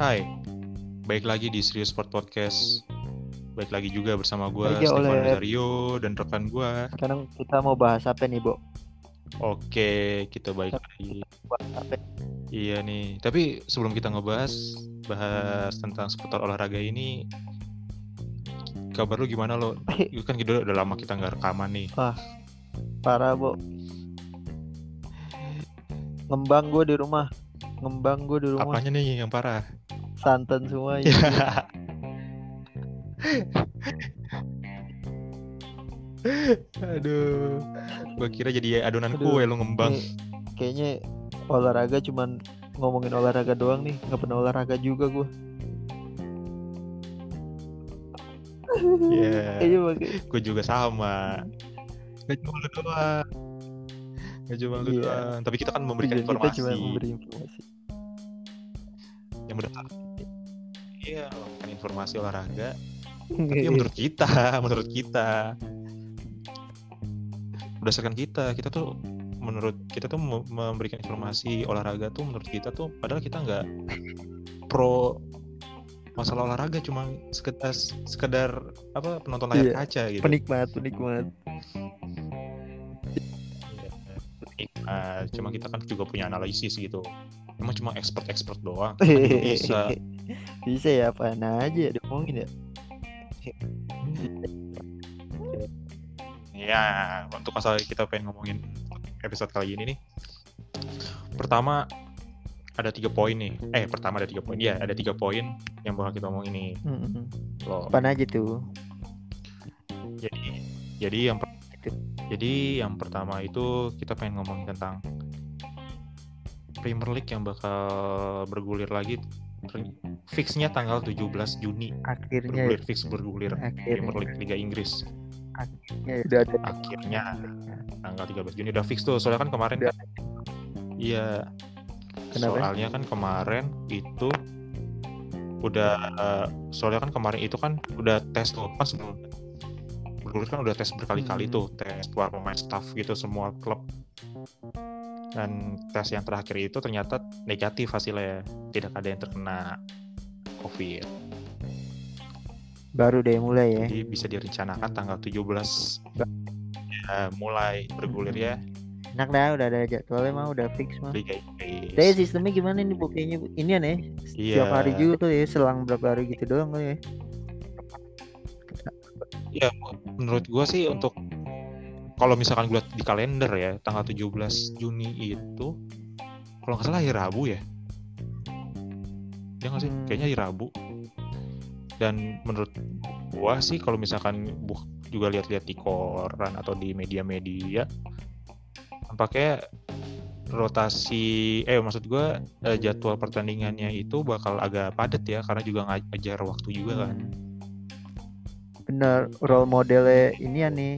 Hai, baik lagi di Serius Sport Podcast. Baik lagi juga bersama gue, Lagi Stefan oleh- dan rekan gue. Sekarang kita mau bahas apa nih, Bo? Oke, kita balik lagi. Iya nih, tapi sebelum kita ngebahas bahas tentang seputar olahraga ini, kabar lu gimana lo? Itu kan kita udah lama kita nggak rekaman nih. Parah, Bo. Ngembang gue di rumah. Ngembang gue di rumah. Apanya nih yang parah? Santan semua ya. Aduh, gue kira jadi adonan Aduh, kue lu ngembang. Nih, kayaknya olahraga cuman ngomongin olahraga doang nih. Nggak pernah olahraga juga gue. Iya. Makanya. gue juga sama gak cuma lu doang gak cuma lu Iya. doang tapi kita kan memberikan Tujuan kita informasi cuma memberi informasi. yang benar iya memberikan informasi olahraga tapi ya menurut kita menurut kita berdasarkan kita kita tuh menurut kita tuh mem- memberikan informasi olahraga tuh menurut kita tuh padahal kita nggak pro masalah olahraga cuma sekedar sekedar apa penonton layar Iya, kaca gitu Penikmat, penikmat. Nah, cuma kita kan juga punya analisis gitu. Emang cuma expert-expert doang. Kita kan bisa. Bisa ya, apaan aja diomongin ya. Ya, untuk masalah kita pengen ngomongin episode kali ini nih. Pertama ada tiga poin nih. Eh, pertama ada tiga poin. Iya, ada tiga poin yang bakal kita omongin nih. Hmm. Loh. Apaan aja tuh? Jadi, jadi yang per- jadi yang pertama itu kita pengen ngomongin tentang Premier League yang bakal bergulir lagi. Fixnya tanggal 17 Juni. Akhirnya Bergulir fix bergulir Premier akhirnya, League Liga Inggris. akhirnya udah ada akhirnya tanggal 13 Juni udah fix tuh soalnya kan kemarin Udah. kan iya Kenapa? soalnya kan kemarin itu udah eh, soalnya kan kemarin itu kan udah tes tuh pas sebelum bergulir kan udah tes berkali-kali Hmm. tuh tes para pemain staff gitu semua klub dan tes yang terakhir itu ternyata negatif hasilnya tidak ada yang terkena covid baru deh mulai ya. jadi bisa direncanakan tanggal 17 ya, mulai bergulir ya Enak dah udah ada jadwalnya mah udah fix mah. Liga Inggris Tapi sistemnya gimana nih bu? Kayaknya ini aneh. Iya. Setiap hari juga tuh ya, selang berapa hari gitu doang kali ya. Ya, menurut gua sih untuk kalau misalkan gue di kalender ya, tanggal 17 Juni itu kalau nggak salah hari Rabu ya. Ya nggak sih? Kayaknya hari Rabu. Dan menurut gua sih kalau misalkan juga lihat-lihat di koran atau di media-media tampaknya rotasi eh maksud gua eh, jadwal pertandingannya itu bakal agak padat ya karena juga ngajar waktu juga kan. Bener, role modelnya ini ya nih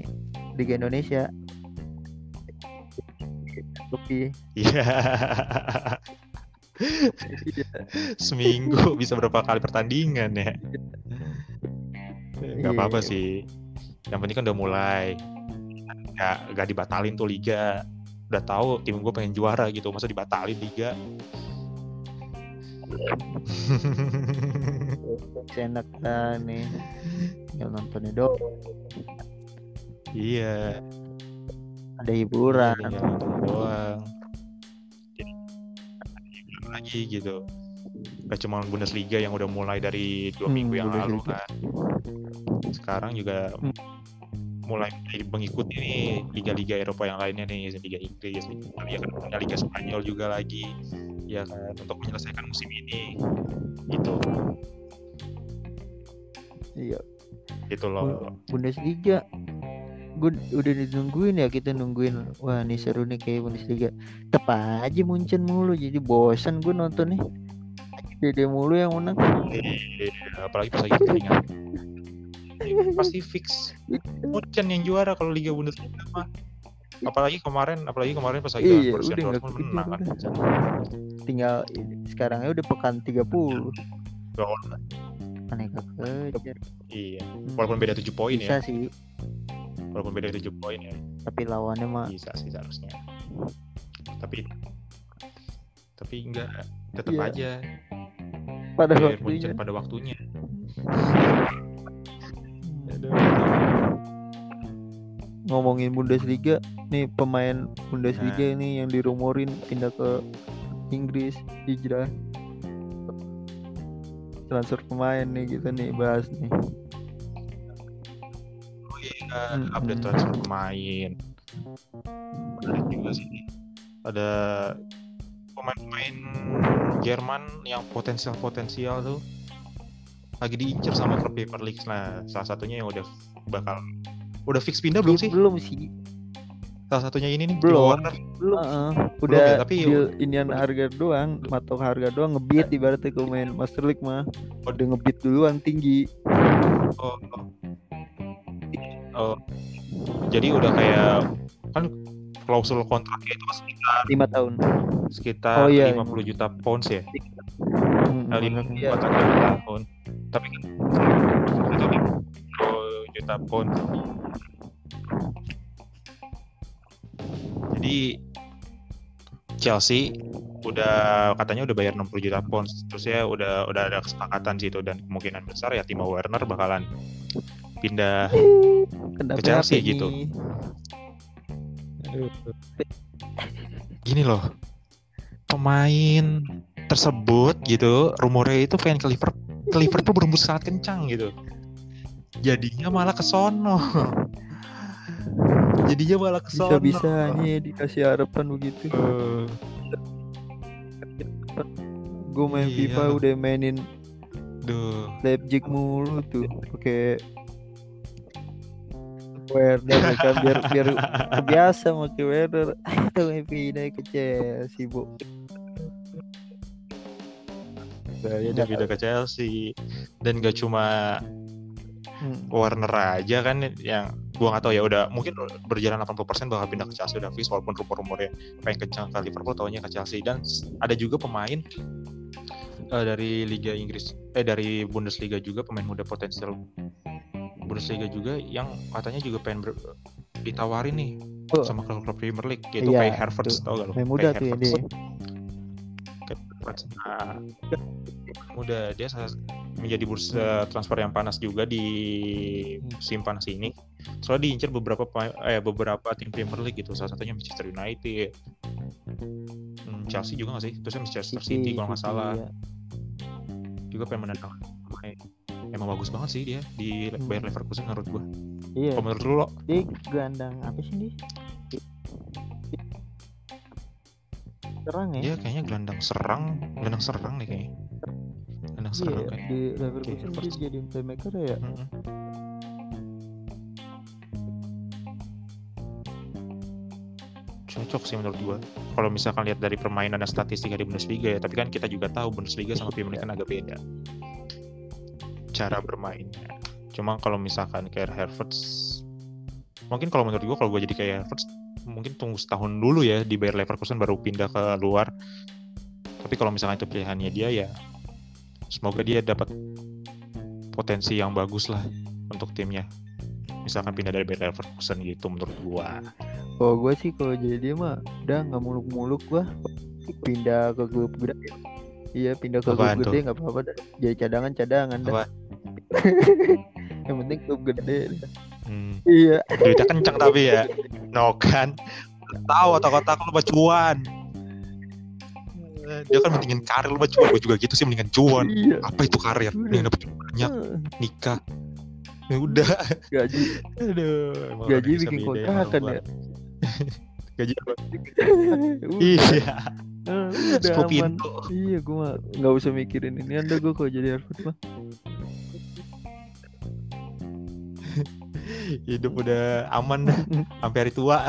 Liga Indonesia. Lebih. Iya. Seminggu bisa berapa kali pertandingan ya? Gak Iya. apa-apa sih. Yang penting kan udah mulai. Gak, gak dibatalin tuh liga. Udah tahu tim gue pengen juara gitu, masa dibatalin liga? enak nih. Tinggal nontonnya doang. Iya, Ada hiburan. tinggal nonton doang. Jadi, lagi gitu. Gak cuma Bundesliga yang udah mulai dari dua Hmm, minggu yang lalu kan. Sekarang juga Hmm. mulai mengikuti nih liga-liga Eropa yang lainnya nih, Liga Inggris, Liga Italia kan punya Liga Spanyol juga lagi, ya kan untuk menyelesaikan musim ini, gitu, Iya. gitu loh. Bundesliga gue udah ditungguin ya kita nungguin wah nih seru nih kayak Bundesliga tepat aja Munchen mulu jadi bosan gue nonton nih Dede mulu yang menang Iya, apalagi pas lagi pertandingan. Pasti fix Munchen yang juara kalau Liga Bundesliga mah. Apalagi kemarin, apalagi kemarin pas lagi Iya, Borussia udah Dortmund menang kan. udah. tinggal sekarangnya udah pekan 30 Gawat. aneka kejar Iya, walaupun beda 7 poin bisa ya. sih Walaupun beda 7 poin ya. tapi lawannya mah bisa sih seharusnya tapi tapi enggak tetap Iya. aja pada Bayern waktunya Munchen pada waktunya. Ngomongin Bundesliga nih pemain Bundesliga Nah. ini yang dirumorin pindah ke Inggris hijrah transfer pemain nih gitu nih bahas nih Hmm, update transfer pemain. Menarik juga sih. Ada pemain-pemain Jerman yang potensial-potensial tuh lagi diincar sama klub Premier League. Nah, salah satunya yang udah bakal udah fix pindah belum sih? belum sih Salah satunya ini nih, Belum. Timo Werner. belum Belum udah ya, tapi- deal inian harga doang matok harga doang ngebit ibaratnya kalau main Master League mah udah ngebit duluan tinggi Oh, oh. Oh. Jadi udah kayak kan klausul kontraknya itu sekitar lima tahun sekitar Oh, iya, 50 juta pounds ya. Hmm, Kali iya. buat satu tahun. Tapi kan itu 50 juta pounds. Jadi Chelsea udah katanya udah bayar 60 juta pounds terus ya udah udah ada kesepakatan situ dan kemungkinan besar ya Timo Werner bakalan pindah Kena ke Chelsea PHP gitu. nih. gini loh pemain tersebut gitu rumornya itu pengen ke Liverpool ke Liverpool berembus sangat kencang gitu. Jadinya malah ke sono. Jadinya malah ke sono. bisa-bisanya dikasih harapan begitu. Eh, gue main Iya. FIFA udah mainin duh. Leipzig mulu tuh pakai Werner ya kan? Biar biar kebiasa pakai Werner tuh pindah ke Chelsea bu. Dia udah pindah ke Chelsea. Dan gak cuma Hmm. Warner aja kan yang gua nggak tahu ya udah mungkin berjalan 80% bakal pindah ke Chelsea udah fix walaupun rumor-rumornya pengen kencang ke Liverpool taunya ke Chelsea. Dan ada juga pemain eh, dari Liga Inggris eh dari Bundesliga juga pemain muda potensial Bundesliga juga yang katanya juga pengen ber- ditawarin nih Oh. sama klub-klub Premier League yaitu Iya, Kai Havertz tuh. tau gak lo Main muda Kai tuh ya dia Havertz. Nah, muda dia menjadi bursa transfer yang panas juga di musim panas ini. Soalnya diincar beberapa eh beberapa tim Premier League gitu. Salah satunya Manchester United, Hmm, Chelsea juga nggak sih? Terusnya Manchester City, kalau nggak City, salah iya. juga pengen mendatangkan pemain. Emang bagus banget sih dia di Hmm. Bayer Leverkusen menurut gua. Iya, Kalau menurut lu lo, dia gelandang apa sih dia? Serang ya? dia kayaknya gelandang serang, gelandang serang nih kayaknya. Gelandang serang Iya, kayak. di Leverkusen dia Havertz. jadi playmaker ya. Mm-mm. cocok sih menurut gua. Kalau misalkan lihat dari permainan dan statistik di Bundesliga ya, tapi kan kita juga tahu Bundesliga sama Premier League kan agak beda cara bermainnya. Cuma kalau misalkan kayak Havertz, mungkin kalau menurut gua kalau gua jadi kayak Havertz, mungkin tunggu setahun dulu ya di Bayer Leverkusen baru pindah ke luar. Tapi kalau misalkan itu pilihannya dia ya, semoga dia dapat potensi yang bagus lah untuk timnya. Misalkan pindah dari Bayer Leverkusen gitu menurut gua. Kalau gue sih kalau jadi dia mah udah nggak muluk-muluk gua pindah ke klub gede. Iya pindah ke klub gede nggak apa-apa. Jadi cadangan cadangan dah. Yang penting klub gede. Hmm. Iya. Duitnya kencang tapi ya. No kan. Tahu otak-otak lu mah cuan. Dia kan mendingin karir lu cuan. Gue juga gitu sih mendingan cuan. Iya. Apa itu karir? Mendingan dapet banyak nikah. Ya udah. Gaji Aduh. emang gaji bikin kontrakan sama ya. Gaji apa? Iya. eh, udah aman. Iya gue nggak usah mikirin ini anda gue kalau jadi Harvard mah. Hidup udah aman dah. Sampai hari tua.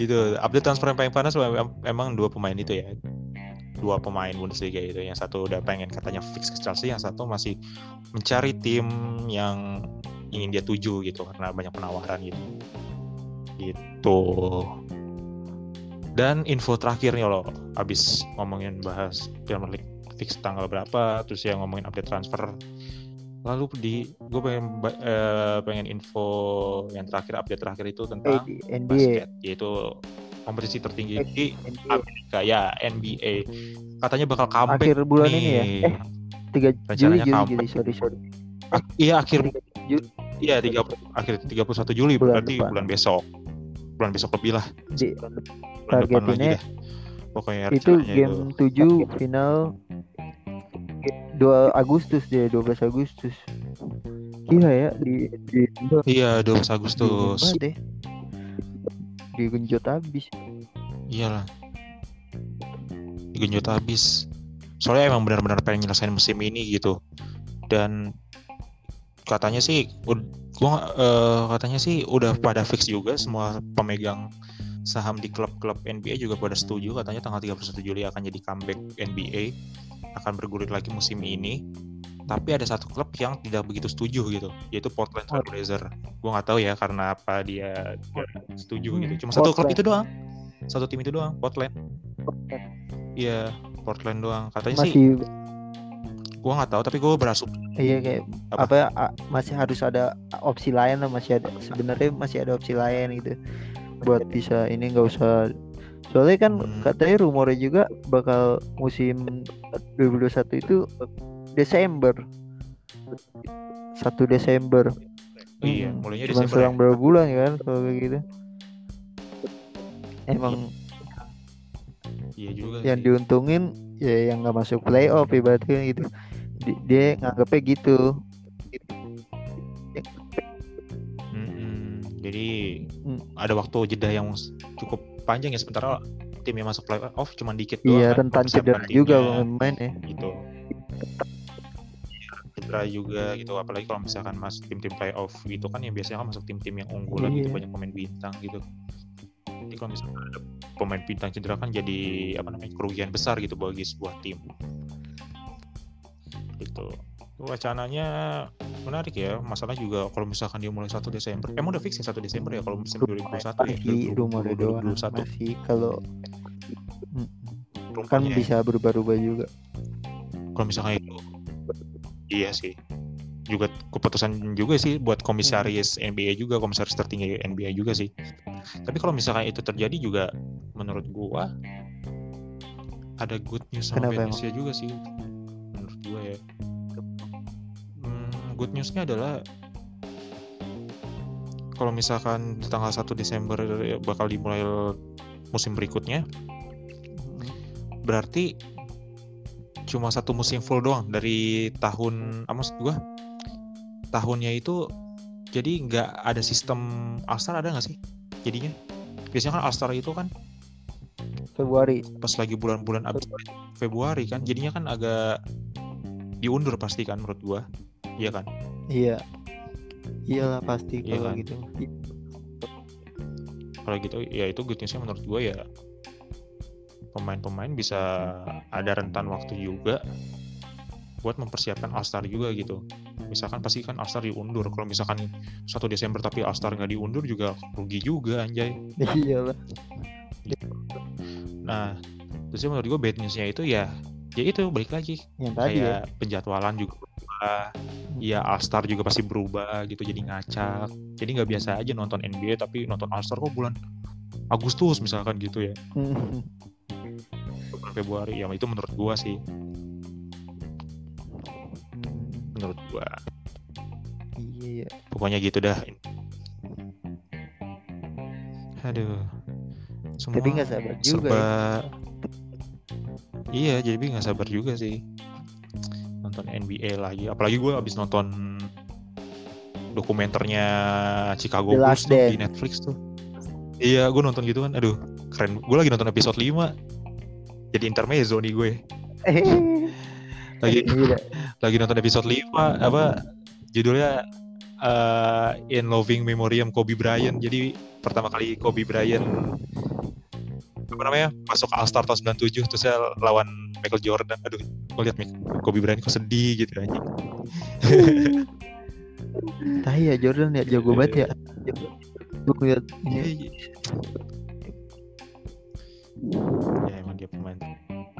gitu. Update transfer yang paling panas emang dua pemain itu ya. Dua pemain Bundesliga itu. Yang satu udah pengen katanya fix ke Chelsea yang satu masih mencari tim yang ingin dia tuju gitu karena banyak penawaran gitu. Gitu. Dan info terakhirnya loh abis ngomongin bahas Premier League fix tanggal berapa terus ya ngomongin update transfer lalu di gue pengen eh, pengen info yang terakhir update terakhir itu Eh tentang di NBA. basket yaitu kompetisi tertinggi Eh, di NBA. Amerika ya NBA katanya bakal comeback akhir bulan nih. ini ya eh tiga Juli Juli. Juli sorry sorry Ak- iya akhir iya tiga akhir 31 Juli Bulan berarti depan. bulan besok bulan besok lebih lah di bulan depan lagi dah. pokoknya itu game 7 final 2 Agustus deh 12 Agustus. Gila ya di di iya 12 dingin Agustus. Banget deh? Digenjot habis. Iyalah. Digenjot habis. Soalnya emang benar-benar pengen nyelesain musim ini gitu. Dan katanya sih gua eh, katanya sih udah pada fix juga semua pemegang saham di klub-klub NBA juga pada setuju. Katanya tanggal 31 Juli akan jadi comeback NBA akan bergulir lagi musim ini tapi ada satu klub yang tidak begitu setuju gitu yaitu Portland Trail Blazer gue nggak tahu ya karena apa dia setuju Hmm, gitu cuma satu klub itu doang. Satu tim itu doang Portland. Iya Portland doang. Katanya sih masih gue nggak tahu tapi gue berasum. Iya kayak Apa? apa, masih harus ada opsi lain lah masih ada sebenarnya masih ada opsi lain gitu. Buat bisa ini nggak usah soalnya kan Hmm. katanya rumornya juga bakal musim 2021 itu Desember 1 Desember iya mulainya cuma Desember selang ya. berapa bulan kan kalau kayak gitu emang iya juga yang sih. diuntungin ya yang nggak masuk playoff ibaratnya gitu Di- dia nganggapnya gitu Mm-mm. jadi Hmm. ada waktu jeda yang cukup panjang ya sementara tim yang masuk playoff cuma dikit doang iya kan, rentan cedera juga pemain ya. gitu. Cedera juga gitu apalagi kalau misalkan masuk tim-tim playoff gitu kan yang biasanya kan masuk tim-tim yang unggulan gitu Iya. banyak pemain bintang gitu. Jadi kalau misalkan ada pemain bintang cedera kan jadi apa namanya kerugian besar gitu bagi sebuah tim. Gitu. Wacananya menarik ya. Masalah juga kalau misalkan dia mulai 1 Desember emang udah fix ya 1 Desember ya kalau musim 2021 ya? masih rumor doang 2021 masih kalau kan ya. bisa berubah-ubah juga. Kalau misalnya itu iya sih. Juga keputusan juga sih buat komisaris NBA juga komisaris tertinggi NBA juga sih. Tapi kalau misalkan itu terjadi juga menurut gua ada good news sama Kenapa bad newsnya juga sih menurut gua ya good newsnya adalah kalau misalkan di tanggal 1 Desember bakal dimulai musim berikutnya berarti cuma satu musim full doang dari tahun ah, maksud gua? Tahunnya itu jadi nggak ada sistem All-Star ada nggak sih jadinya? Biasanya kan All-Star itu kan Februari. pas lagi bulan-bulan abis Februari kan jadinya kan agak diundur pasti kan menurut gua iya kan? Iya. Iyalah pasti Iya kalau kan? gitu. Kalau gitu ya itu good newsnya menurut gua ya pemain-pemain bisa ada rentan waktu juga buat mempersiapkan All-Star juga gitu. Misalkan pasti kan All-Star diundur. Kalau misalkan 1 Desember tapi All-Star nggak diundur juga rugi juga anjay. Iyalah. Nah terus menurut gue bad newsnya itu ya ya itu balik lagi. Yang tadi ya. kayak penjadwalan juga. berubah ya All Star juga pasti berubah gitu jadi ngacak. Jadi nggak biasa aja nonton NBA tapi nonton All Star kok bulan Agustus misalkan gitu ya. Bulan Februari ya itu menurut gua sih. Menurut gua. Iya ya pokoknya gitu dah. Aduh. Semua tapi nggak sabar juga serba ya. iya jadi nggak sabar juga sih nonton NBA lagi. Apalagi gue abis nonton dokumenternya Chicago The Bulls tuh di. Netflix tuh. Iya gue nonton gitu kan. Aduh keren. Gue lagi nonton episode 5 jadi intermezzo nih gue. Lagi Iya. lagi nonton episode 5 apa judulnya uh, In Loving Memoriam Kobe Bryant. Jadi pertama kali Kobe Bryant apa namanya masuk All Star tahun 97 terus saya lawan Michael Jordan. Aduh gue liat Mik- Kobe Bryant kok sedih gitu aja Tahu ya Jordan ya jago banget ya. Gue ngeliat ini. Ya emang dia pemain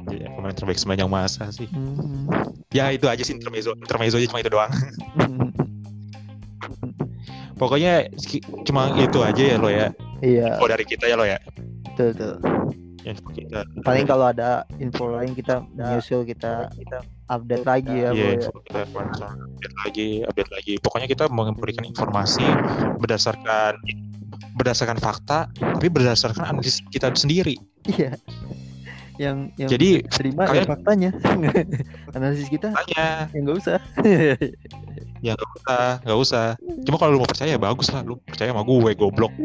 dia pemain terbaik sepanjang masa sih. Hmm. ya itu aja sih intermezzo intermezzo aja cuma itu doang. Pokoknya cuma itu aja ya lo ya. Iya. oh dari kita ya lo ya. Betul info kita paling kalau ada info lain kita menyusul kita kita update lagi ya Iya, Boy. info kita update lagi, update lagi. Pokoknya kita memberikan informasi berdasarkan berdasarkan fakta, tapi berdasarkan analisis kita sendiri. iya yang yang Jadi, terima ya kalian- faktanya analisis kita Tanya, ya nggak usah ya nggak usah, nggak usah. Cuma kalau lu mau percaya ya bagus lah, lu percaya sama gue, goblok.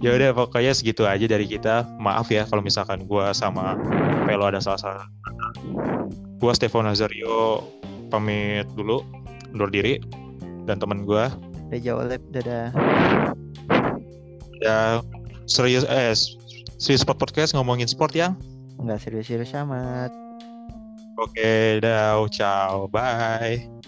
Ya udah pokoknya segitu aja dari kita. Maaf ya kalau misalkan gua sama Velo ada salah-salah. Gua Stefano Nazario pamit dulu, undur diri. Dan teman gua. Reja Olep dadah. Ya serius eh serius sport podcast ngomongin sport yang nggak serius-serius amat. Oke dah ciao bye